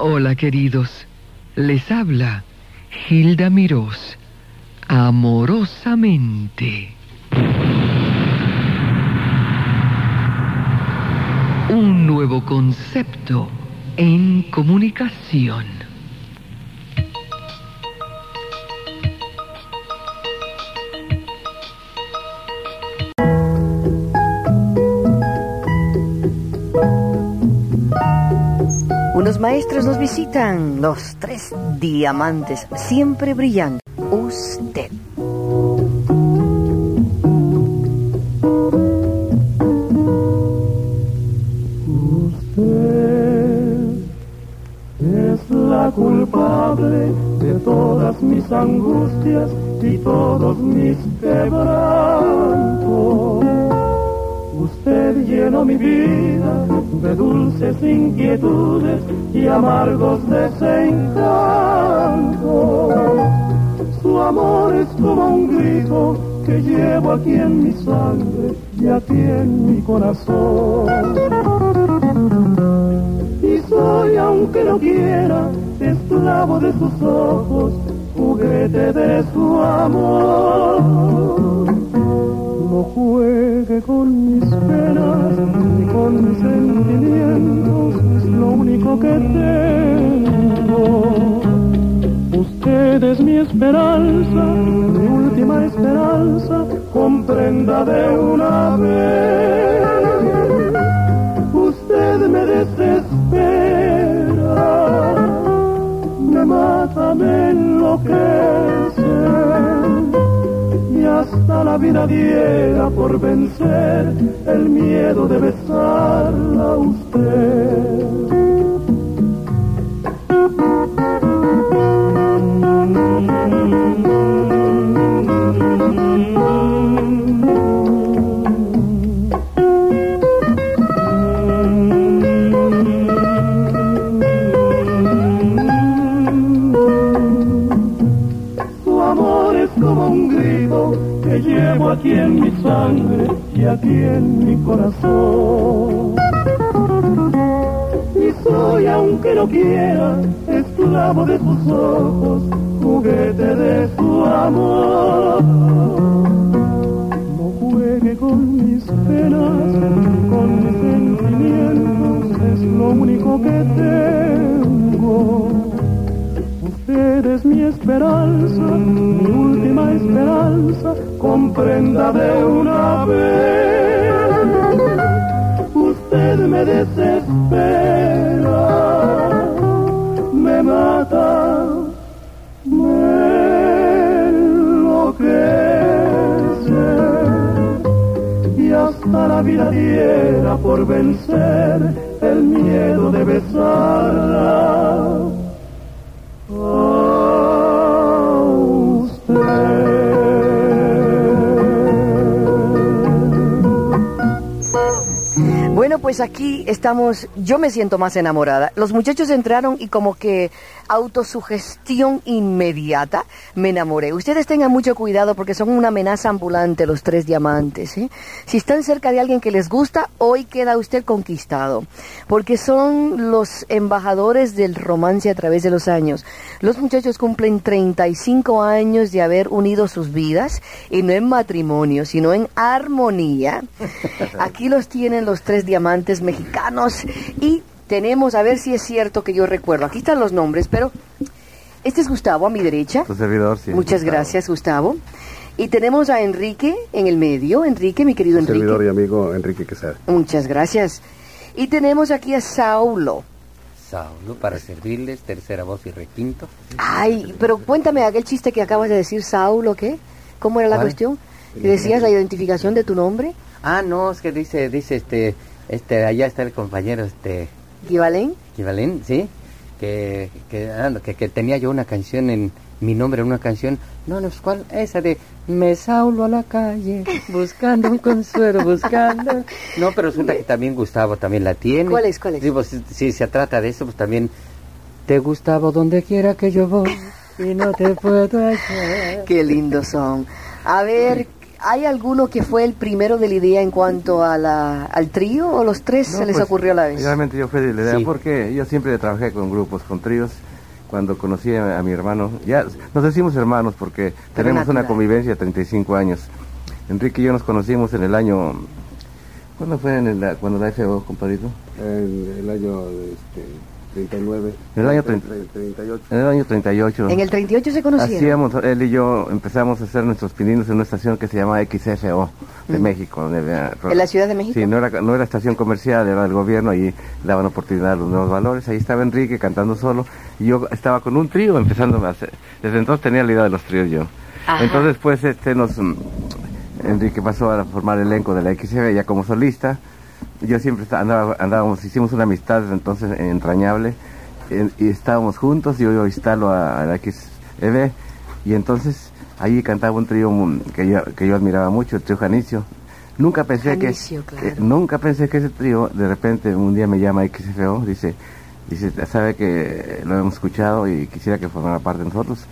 Hola queridos, les habla Hilda Mirós, amorosamente. Un nuevo concepto en comunicación. Maestros nos visitan, los tres diamantes, siempre brillando. Usted. Usted es la culpable de todas mis angustias y todos mis quebrantos. Usted llenó mi vida de dulces inquietudes y amargos desencantos. Su amor es como un grito que llevo aquí en mi sangre y aquí en mi corazón. Y soy, aunque no quiera, esclavo de sus ojos, juguete de su amor. No juegue con mis penas ni con mis sentimientos, es lo único que tengo. Usted es mi esperanza, mi última esperanza, comprenda de una vez. Usted me desespera, me mata, me enloquece la vida diera por vencer el miedo de besarla a usted. Como un grito que llevo aquí en mi sangre y aquí en mi corazón. Y soy, aunque no quiera, esclavo de sus ojos, juguete de su amor. No juegue con mis penas, con mis sentimientos, es lo único que tengo. Usted es mi esperanza, mi última esperanza, comprenda de una vez. Usted me desespera, me mata, me enloquece y hasta la vida diera por vencer el miedo de besarla. Bueno, pues aquí estamos, yo me siento más enamorada. Los muchachos entraron y como que autosugestión inmediata, me enamoré. Ustedes tengan mucho cuidado porque son una amenaza ambulante los tres diamantes. ¿eh? Si están cerca de alguien que les gusta, hoy queda usted conquistado, porque son los embajadores del romance a través de los años. Los muchachos cumplen 35 años de haber unido sus vidas, y no en matrimonio, sino en armonía. Aquí los tienen los tres diamantes mexicanos y tenemos, a ver si es cierto que yo recuerdo, aquí están los nombres, pero este es Gustavo a mi derecha. Tu servidor, sí. Muchas Gustavo. gracias, Gustavo. Y tenemos a Enrique en el medio. Enrique, mi querido Enrique. Servidor y amigo Enrique Quesada. Muchas gracias. Y tenemos aquí a Saulo. Saulo, para servirles, tercera voz y requinto. Ay, pero cuéntame aquel chiste que acabas de decir, Saulo, ¿qué? ¿Cómo era la ¿Cuál? cuestión? ¿Que decías la identificación de tu nombre? Ah, no, es que dice, dice este, este, allá está el compañero, este, ¿Equivalente? Equivalente, ¿sí? Que, que, ah, que, que tenía yo una canción en mi nombre una canción. No, no, ¿cuál? Esa de Me saulo a la calle, buscando un consuelo, buscando. No, pero resulta que también Gustavo también la tiene. ¿Cuál es, cuál es? Sí, pues, si se trata de eso, pues también. Te Gustavo donde quiera que yo voy y no te puedo hallar. Qué lindos son. A ver, ¿hay alguno que fue el primero de la idea en cuanto a la, al trío o los tres No, se les pues, ocurrió a la vez? Realmente yo fui de la idea Sí. porque yo siempre trabajé con grupos, con tríos. Cuando conocí a, a mi hermano, ya nos decimos hermanos porque tenemos una convivencia de 35 años. Enrique y yo nos conocimos en el año. ¿Cuándo fue en el, cuando la FO, compadrito? En el año este, 39. En el año 30. 38. En el año 38. En el 38 se conocieron. Hacíamos, él y yo empezamos a hacer nuestros pininos en una estación que se llama XFO de México. ¿En la Ciudad de México? Sí, no era, no era estación comercial, era del gobierno, ahí daban oportunidad a los nuevos valores. Ahí estaba Enrique cantando solo y yo estaba con un trío empezando a hacer. Desde entonces tenía la idea de los tríos yo. Ajá. Entonces, pues, este nos. mm, Enrique pasó a formar el elenco de la XFB ya como solista. Yo siempre andaba, andábamos, hicimos una amistad entonces entrañable en- y estábamos juntos. Yo, yo instalo a, a la XFB y entonces ahí cantaba un trío que yo, que yo admiraba mucho, el trío Janicio. Nunca pensé Janicio, que claro. eh, nunca pensé que ese trío de repente un día me llama XFO, dice, dice, sabe que lo hemos escuchado y quisiera que formara parte de nosotros,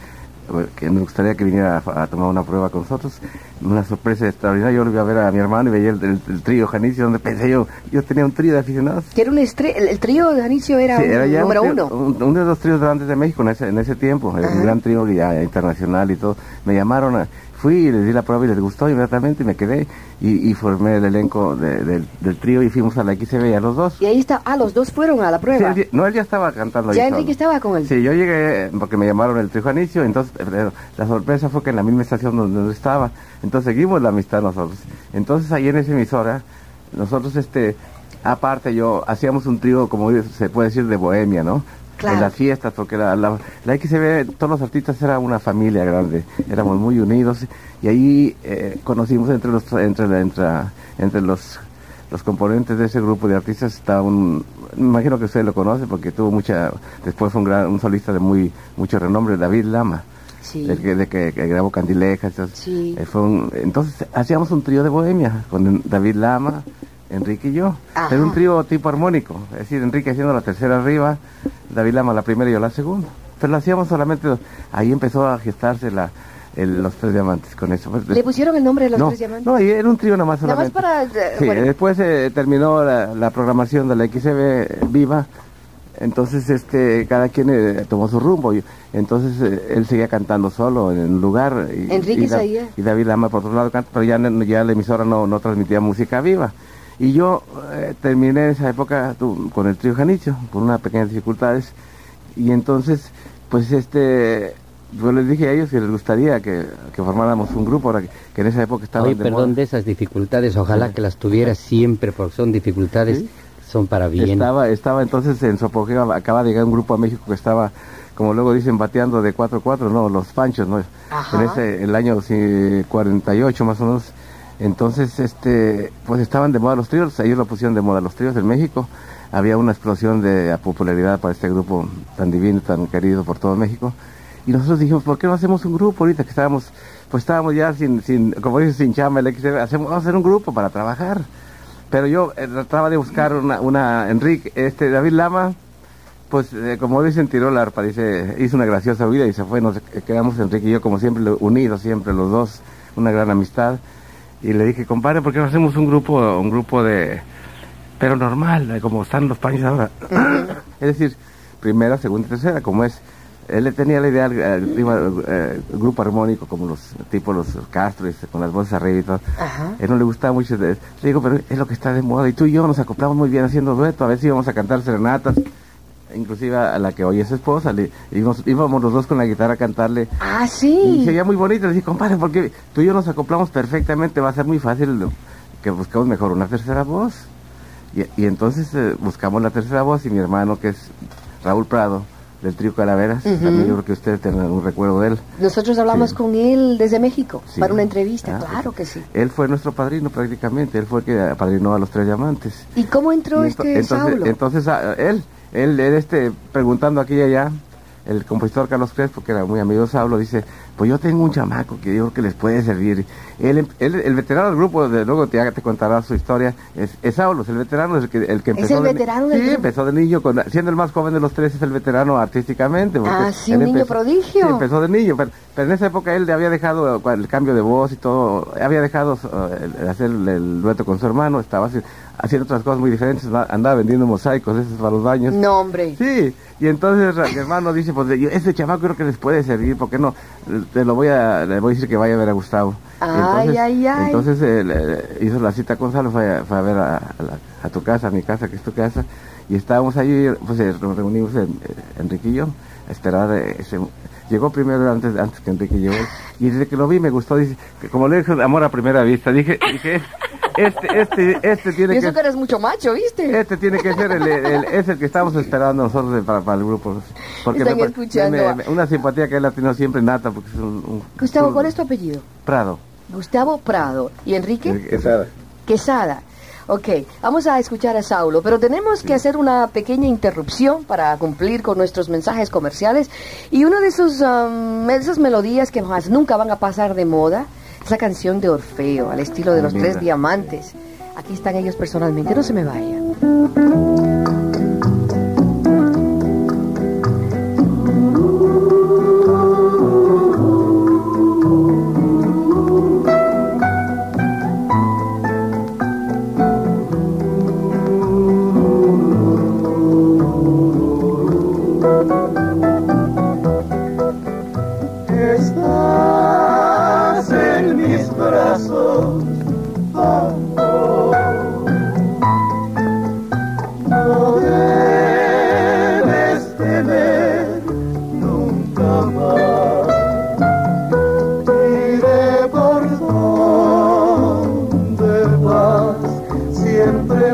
que nos gustaría que viniera a, a tomar una prueba con nosotros. Una sorpresa extraordinaria, yo lo iba a ver a mi hermano y veía el, el- el trío Janicio, donde pensé yo, yo tenía un trío de aficionados. Que era un estre- el, el trío de Anicio era, Sí, un era ya número un, uno. un- uno de los tríos grandes de México en ese, en ese tiempo, Ajá. gran trío ya internacional y todo. Me llamaron, a- fui y les di la prueba y les gustó inmediatamente y me quedé y, y formé el elenco de- del, del trío y fuimos a la XB a los dos. Y ahí está, ah, los dos fueron a la Sí, prueba. él- no, él ya estaba cantando ya. Enrique estaba con él. Sí, yo llegué porque me llamaron el trío Janicio, entonces pero la sorpresa fue que en la misma estación donde estaba, entonces seguimos la amistad nosotros. Entonces ahí en esa emisora, nosotros este, aparte yo, hacíamos un trío, como se puede decir, de bohemia, ¿no? Claro. En las fiestas, porque la, la, la XB, todos los artistas era una familia grande, éramos muy unidos y ahí eh, conocimos entre los, entre, la- entre, entre los los componentes de ese grupo de artistas estaba un me imagino que usted lo conoce porque tuvo mucha después fue un gran un solista de muy mucho renombre David Lama Sí. el que, de que, que grabó Candilejas Sí. eh, fue un- entonces hacíamos un trío de bohemia con David Lama Enrique y yo Ajá. era un trío tipo armónico es decir Enrique haciendo la tercera arriba David Lama la primera y yo la segunda pero lo hacíamos solamente ahí empezó a gestarse la el- los tres diamantes con eso Pues, ¿Le pusieron el nombre de los no, tres diamantes? no, era un trío nada más Nada más solamente. para, eh, Sí, bueno. después eh, terminó la, la programación de la XB Viva, entonces este cada quien eh, tomó su rumbo. y- entonces eh, él seguía cantando solo en un lugar. Y, Enrique y, Da- y David Lama por otro lado canta, pero ya, la emisora no, no transmitía música viva. Y yo eh, terminé esa época tu- con el trío Janicio, por unas pequeñas dificultades. Y entonces, pues este, yo les dije a ellos que les gustaría que, que formáramos un grupo, ahora que, que en esa época estaban Oye, de perdón, moda. de esas dificultades, ojalá que las tuvieras siempre, porque son dificultades, Sí. son para bien. Estaba, estaba entonces en su apogeo, acaba de llegar un grupo a México que estaba, como luego dicen, bateando de 4-4, no, los panchos, ¿no? Ajá. En ese, el año sí, 48 más o menos. Entonces, este, pues estaban de moda los tríos, ellos lo pusieron de moda los tríos en México. Había una explosión de popularidad para este grupo tan divino, tan querido por todo México. Y nosotros dijimos, ¿por qué no hacemos un grupo ahorita que estábamos, pues estábamos ya sin, sin como dices, sin chamba, el XB, hacemos, vamos a hacer un grupo para trabajar. Pero yo eh, trataba de buscar una, una Enrique, este David Lama, pues eh, como dicen, tiró la arpa, dice, hizo una graciosa vida y se fue, nos quedamos Enrique y yo como siempre unidos, siempre los dos, una gran amistad. Y le dije, compadre, ¿por qué no hacemos un grupo, un grupo de, pero normal, como están los paños ahora? es decir, primera, segunda y tercera, como es. Él le tenía la idea primo- eh, grupo armónico, como los tipo los Castro, este, con las voces arriba y todo. Ajá. Él no le gustaba mucho. le digo, pero es lo que está de moda. Y tú y yo nos acoplamos muy bien haciendo dueto. A veces íbamos a cantar serenatas. Inclusive a la que hoy es esposa. Le, íbamos, íbamos los dos con la guitarra a cantarle. Ah, Y sí. se veía muy bonito. Le dije, compadre, porque tú y yo nos acoplamos perfectamente. Va a ser muy fácil que buscamos mejor una tercera voz. Y, y entonces eh, buscamos la tercera voz y mi hermano, que es Raúl Prado, del trío Calaveras. Ujú. También yo creo que ustedes tienen un recuerdo de él. Nosotros hablamos Sí. con él desde México Sí. para una entrevista, Ah, claro que sí. Él fue nuestro padrino prácticamente. Él fue el que apadrinó a los tres diamantes. ¿Y cómo entró Y ento- este entonces, Saulo? entonces ah, él, él, él, este, preguntando aquí y allá, el compositor Carlos Crespo, que era muy amigo de Saulo, dice, pues yo tengo un chamaco que yo creo que les puede servir. Él, él- el veterano del grupo, de, luego te, te contará su historia, es, es el veterano es el que, el que ¿Es empezó el de ni- veterano del Sí, grupo? empezó de niño, con, siendo el más joven de los tres, es el veterano artísticamente. Ah, sí, un niño prodigio. Sí, empezó de niño, pero, pero en esa época él había dejado eh, el cambio de voz y todo, había dejado eh, el- hacer el, el dueto con su hermano, estaba haci- haciendo otras cosas muy diferentes, andaba vendiendo mosaicos esos para los baños. No, hombre. Sí, y entonces mi hermano dice, pues yo, ese chamaco creo que les puede servir, ¿por qué no? Te lo voy a, le voy a decir que vaya a ver a Gustavo. Ay, entonces, ay, ay. Entonces eh, le- hizo la cita con Salo, fue a, fue a ver a, a la- a tu casa, a mi casa, que es tu casa, y estábamos ahí, pues eh, nos reunimos en, eh, Enrique y yo, a esperar ese... Llegó primero antes, antes que Enrique llegó, y desde que lo vi me gustó, dice, que como le dije, amor a primera vista, dije, dije, este, este, este Y tiene eso que... que eres mucho macho, ¿viste? Este tiene que ser el, el- es el que estamos esperando nosotros de- para, para el grupo. Porque Están me- escuchando me- a- me- una simpatía que él ha tenido siempre nata, porque es un, un- Gustavo, un- ¿cuál es tu apellido? Prado. Gustavo Prado. ¿Y Enrique? Eh, Quesada. Quesada. Ok, vamos a escuchar a Saulo, pero tenemos que hacer una pequeña interrupción para cumplir con nuestros mensajes comerciales. Y una de esos, um, esas melodías que más nunca van a pasar de moda es la canción de Orfeo, al estilo de los tres diamantes. Aquí están ellos personalmente, no se me vayan.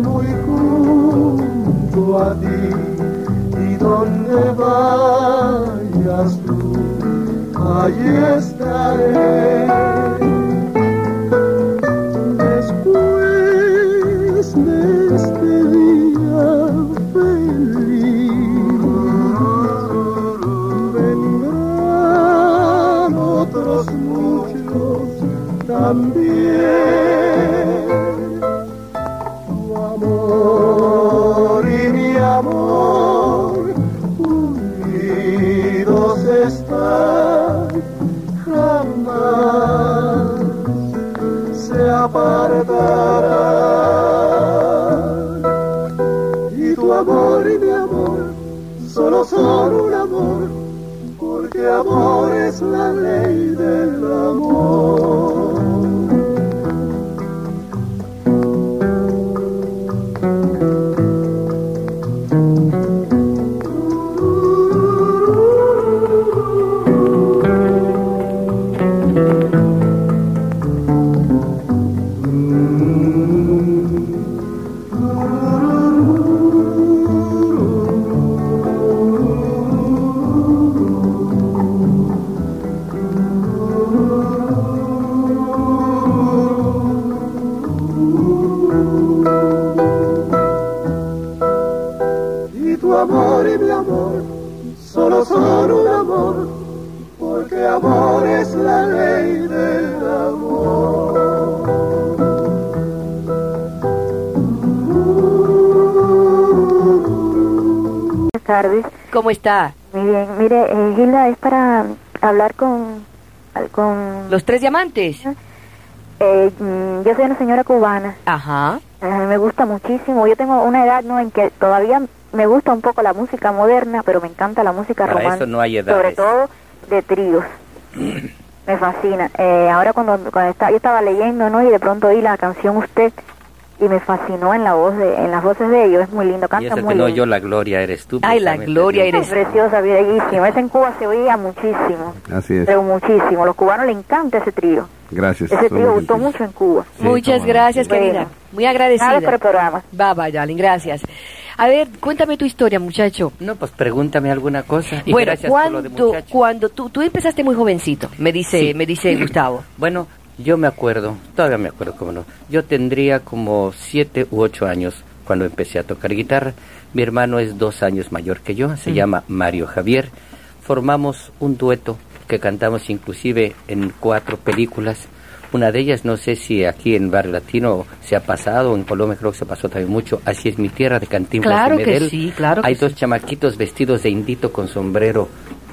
Muy junto a ti. Y donde vayas tú allí estaré. Amor y mi amor solo son un amor, porque amor es la ley del amor. Tu amor y mi amor solo son un amor, porque amor es la ley del amor. Buenas tardes. ¿Cómo está? Muy bien. Mire, eh, Gilda, es para hablar con... con Los tres diamantes. eh, mm, yo soy una señora cubana. Ajá. Eh, me gusta muchísimo. Yo tengo una edad ¿no? en que todavía me gusta un poco la música moderna, pero me encanta la música Para romántica. eso no hay Sobre todo de tríos. me fascina. Eh, ahora cuando, cuando está- yo estaba leyendo, ¿no? Y de pronto oí la canción Usted y me fascinó en la voz de, en las voces de ellos. Es muy lindo, Y canta eso muy que no bien. yo la gloria eres tú. Ay, la gloria eres- Preciosa, bellísima. Esa en Cuba se oía muchísimo. Así es. Pero muchísimo. Los cubanos le encanta ese trío. Gracias. Ese trío gustó gentiles. mucho en Cuba. Sí, Muchas gracias, querida. Muy agradecida. por el programa. Bye, bye, darling, gracias. A ver, cuéntame tu historia, muchacho. No, pues pregúntame alguna cosa. Y bueno, cuando, cuando tú, tú empezaste muy jovencito, me dice, Sí. me dice Gustavo. Bueno, yo me acuerdo, todavía me acuerdo, cómo no. Yo tendría como siete u ocho años cuando empecé a tocar guitarra. Mi hermano es dos años mayor que yo, se llama Mario Javier. Formamos un dueto que cantamos inclusive en cuatro películas. Una de ellas, no sé si aquí en Barrio Latino se ha pasado, en Colombia creo que se pasó también mucho. Así es mi tierra de Cantinflas Claro de que Medel. sí, claro que Hay sí. dos chamaquitos vestidos de indito con sombrero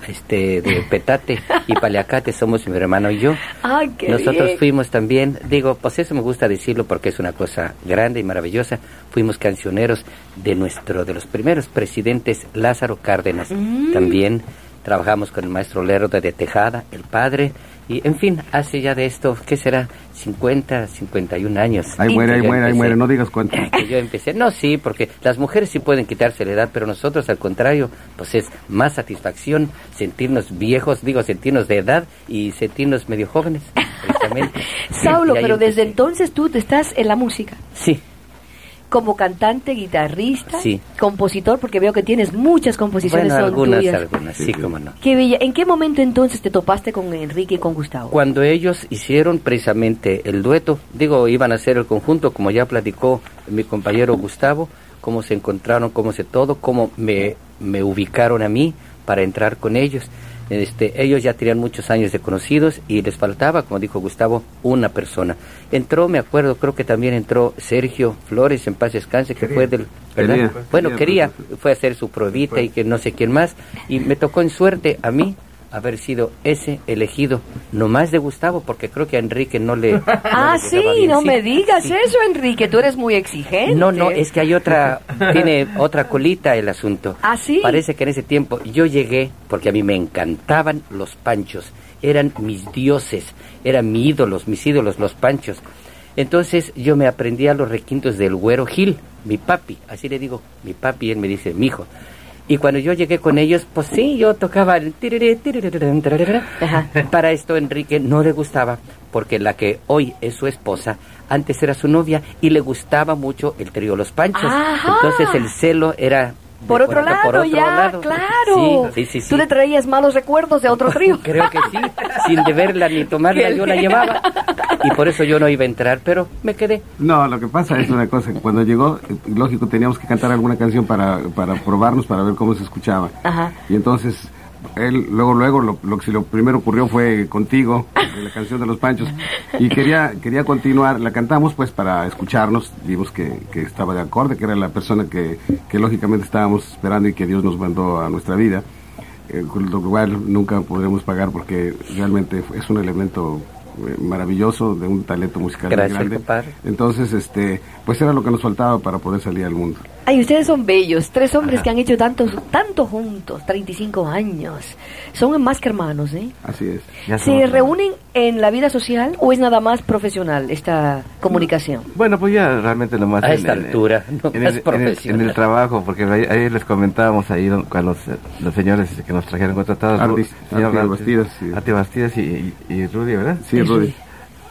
este de petate y paliacate, somos mi hermano y yo. Ay, qué Nosotros bien. fuimos también, digo, pues eso me gusta decirlo porque es una cosa grande y maravillosa. Fuimos cancioneros de nuestro, de los primeros presidentes Lázaro Cárdenas. Mm. También trabajamos con el maestro Lerdo de Tejada, el padre, y en fin, hace ya de esto, ¿qué será? 50, 51 años. Ahí que muere, ahí yo muere, ahí empecé. muere, no digas cuánto. Que yo empecé. No, sí, porque las mujeres sí pueden quitarse la edad, pero nosotros al contrario, pues es más satisfacción sentirnos viejos, digo, sentirnos de edad y sentirnos medio jóvenes, precisamente. Saulo, pero desde entonces tú te estás en la música. Sí, Como cantante, guitarrista, Sí. compositor, porque veo que tienes muchas composiciones bueno, algunas, tuyas. algunas, sí, cómo no. Qué bella. ¿En qué momento entonces te topaste con Enrique y con Gustavo? Cuando ellos hicieron precisamente el dueto, digo, iban a hacer el conjunto, como ya platicó mi compañero Gustavo, cómo se encontraron, cómo se todo, cómo me, me ubicaron a mí para entrar con ellos. Este, ellos ya tenían muchos años de conocidos y les faltaba, como dijo Gustavo, una persona. Entró, me acuerdo, creo que también entró Sergio Flores, en paz descanse, que fue del... ¿verdad? Quería, bueno, quería, quería, fue a hacer su pruebita y que no sé quién más. Y me tocó en suerte a mí haber sido ese elegido, no más de Gustavo, porque creo que a Enrique no le... Ah, le sí, bien. no Sí, me digas sí. eso, Enrique. Tú eres muy exigente. No, no, es que hay otra, tiene otra colita el asunto. ¿Ah, sí? Parece que en ese tiempo yo llegué, porque a mí me encantaban los panchos, eran mis dioses, eran mis ídolos, mis ídolos, los panchos. Entonces yo me aprendía los requintos del güero Gil, mi papi, así le digo, mi papi, él me dice, mi hijo. Y cuando yo llegué con ellos, pues sí, yo tocaba el. Para esto Enrique no le gustaba, porque la que hoy es su esposa, antes era su novia y le gustaba mucho el trío Los Panchos. Ajá. Entonces el celo era... Por otro lado, por otro ya, lado. claro. Sí, sí, sí. Tú le traías malos recuerdos de otro trío. Creo que sí, sin deberla ni tomarla yo la llevaba. Y por eso yo no iba a entrar, pero me quedé. No, lo que pasa es una cosa, cuando llegó, lógico, teníamos que cantar alguna canción para, para probarnos, para ver cómo se escuchaba. Ajá. Y entonces, él, luego, luego, lo, lo que lo primero ocurrió fue contigo, la canción de los Panchos, y quería, quería continuar, la cantamos pues para escucharnos, vimos que, que estaba de acorde, que era la persona que, que lógicamente estábamos esperando y que Dios nos mandó a nuestra vida, eh, lo cual nunca podremos pagar porque realmente es un elemento eh, maravilloso, de un talento musical muy grande. Entonces, este, pues era lo que nos faltaba para poder salir al mundo. Ay, ustedes son bellos. Tres hombres que han hecho tanto, tanto juntos, 35 años. Son más que hermanos, ¿eh? Así es. Ya ¿Se somos- reúnen en la vida social o es nada más profesional esta comunicación? Bueno, pues ya realmente nomás... A esta altura, no en más el, en el- profesional. en el trabajo, porque ahí, ahí les comentábamos ahí con los, los señores que nos trajeron contratados. Artis, Ru- señor Arti Artis, Bastidas, y Rudy, ¿verdad? Sí, Rudy.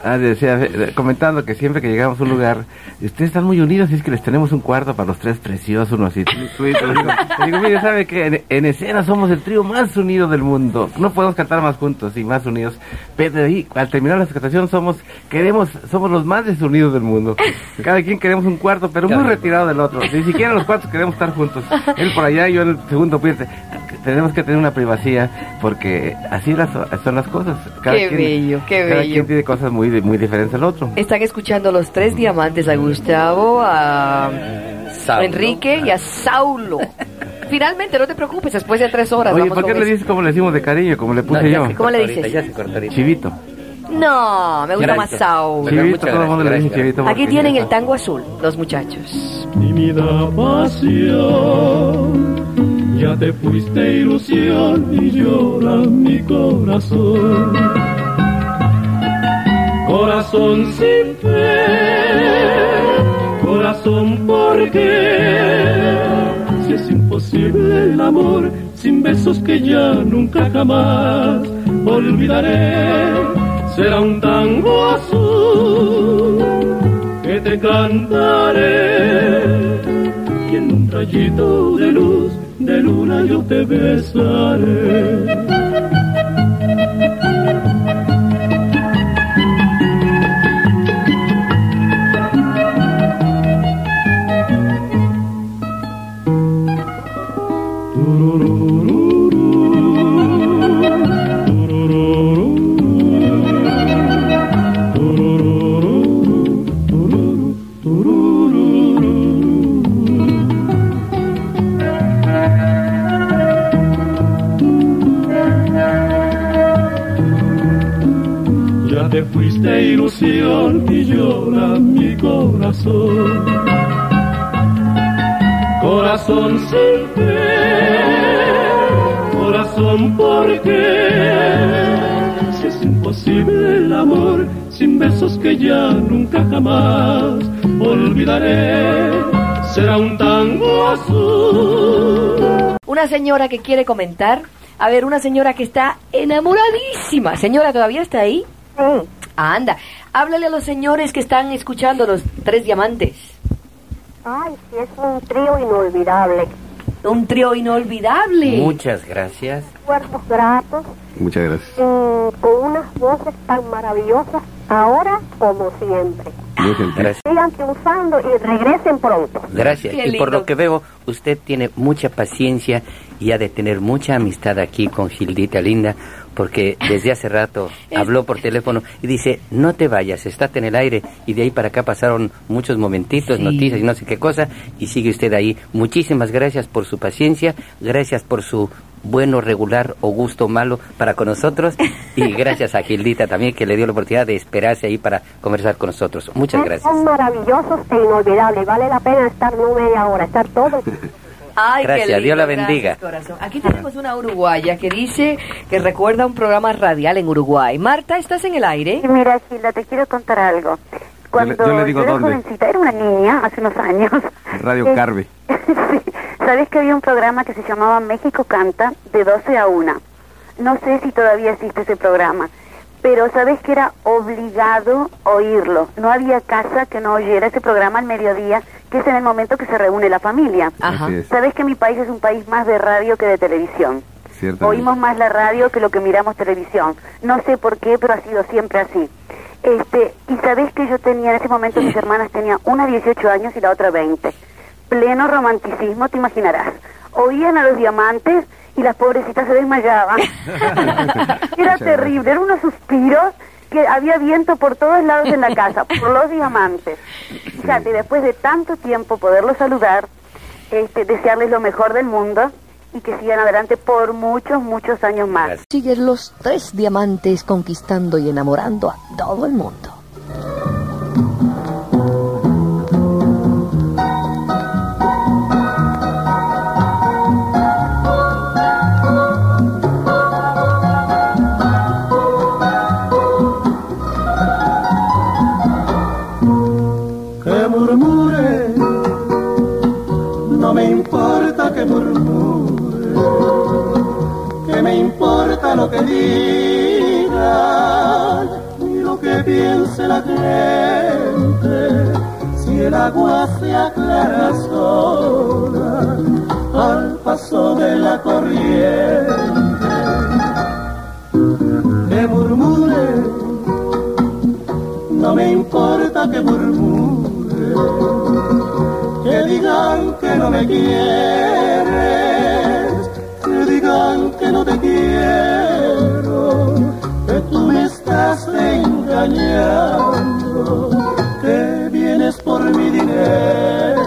Ah, decía, eh, comentando que siempre que llegamos a un lugar, ustedes están muy unidos, y es que les tenemos un cuarto para los tres preciosos, uno así. Digo, digo, mire, sabe que en, en escena somos el trío más unido del mundo. No podemos cantar más juntos y más unidos. Pero ahí, al terminar la canción, somos, queremos, somos los más desunidos del mundo. Cada quien queremos un cuarto, pero muy Cada- retirado del otro. Ni siquiera los cuartos queremos estar juntos. Él por allá yo en el segundo piso. Tenemos que tener una privacidad porque así las, son las cosas. Qué bello, qué cada bello. quien tiene cosas muy, muy diferentes al otro. Están escuchando los tres diamantes a Gustavo, a Saulo. Enrique y a Saulo. Finalmente, no te preocupes, después de tres horas Oye, vamos ¿por qué le dices como le decimos de cariño, como le No, puse ya yo? ¿Cómo le ahorita, dices? Ya se cortó ahorita. Chivito. No, me gusta más. Bueno, Chivito, todo el mundo le dice chivito. Aquí tienen el tango azul, los muchachos. tímida pasión. Ya te fuiste ilusión y llora mi corazón. Corazón sin fe, corazón porque si es imposible el amor sin besos que ya nunca jamás olvidaré, será un tango azul que te cantaré y en un rayito de luz de luna yo te besaré. Ya nunca jamás olvidaré, será un tango azul. Una señora que quiere comentar. A ver, una señora que está enamoradísima. Señora, ¿todavía está ahí? Anda, háblale a los señores que están escuchando los tres diamantes. Ay, sí, es un trío inolvidable. Un trío inolvidable. Muchas gracias. Cuerpos gratos, Muchas gracias. con unas voces tan maravillosas, ahora como siempre. Gracias. Sigan triunfando y regresen pronto. Gracias. Y por lo que veo, usted tiene mucha paciencia y ha de tener mucha amistad aquí con Gildita Linda, porque desde hace rato habló por teléfono y dice, no te vayas, estate en el aire. Y de ahí para acá pasaron muchos momentitos, Sí. noticias y no sé qué cosa, y sigue usted ahí. Muchísimas gracias por su paciencia, gracias por su bueno, regular o gusto malo para con nosotros y gracias a Gildita también que le dio la oportunidad de esperarse ahí para conversar con nosotros. Muchas gracias. Son maravillosos e inolvidables. Vale la pena estar no media hora, estar todo. Ay, qué Gracias, lindo, Dios la gracias, bendiga. corazón. Aquí tenemos una uruguaya que dice que recuerda un programa radial en Uruguay. Marta, ¿estás en el aire? Mira, Gilda, te quiero contar algo. Cuando yo le digo era dónde. jovencita, era una niña hace unos años. Radio Eh, Carve. sí, sabes que había un programa que se llamaba México Canta de 12 a 1. No sé si todavía existe ese programa, pero sabes que era obligado oírlo. No había casa que no oyera ese programa al mediodía, que es en el momento que se reúne la familia. Ajá. Sabes que mi país es un país más de radio que de televisión. Oímos más la radio que lo que miramos televisión. No sé por qué, pero ha sido siempre así. Este, y sabes que yo tenía en ese momento mis hermanas tenían una 18 años y la otra 20. Pleno romanticismo, te imaginarás. Oían a los diamantes y las pobrecitas se desmayaban. Era terrible, eran unos suspiros que había viento por todos lados en la casa, por los diamantes. Fíjate, después de tanto tiempo poderlos saludar, este, desearles lo mejor del mundo y que sigan adelante por muchos, muchos años más. Siguen los tres diamantes conquistando y enamorando a todo el mundo. Si el agua se aclara sola al paso de la corriente, que murmure no me importa que murmure, que digan que no me quieres, que digan que no te quiero, que vienes por mi dinero.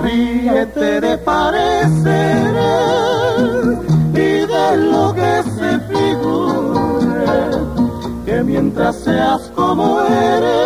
Ríete de pareceres y de lo que se figure que mientras seas como eres,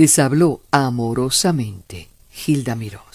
Les habló amorosamente Hilda Miró.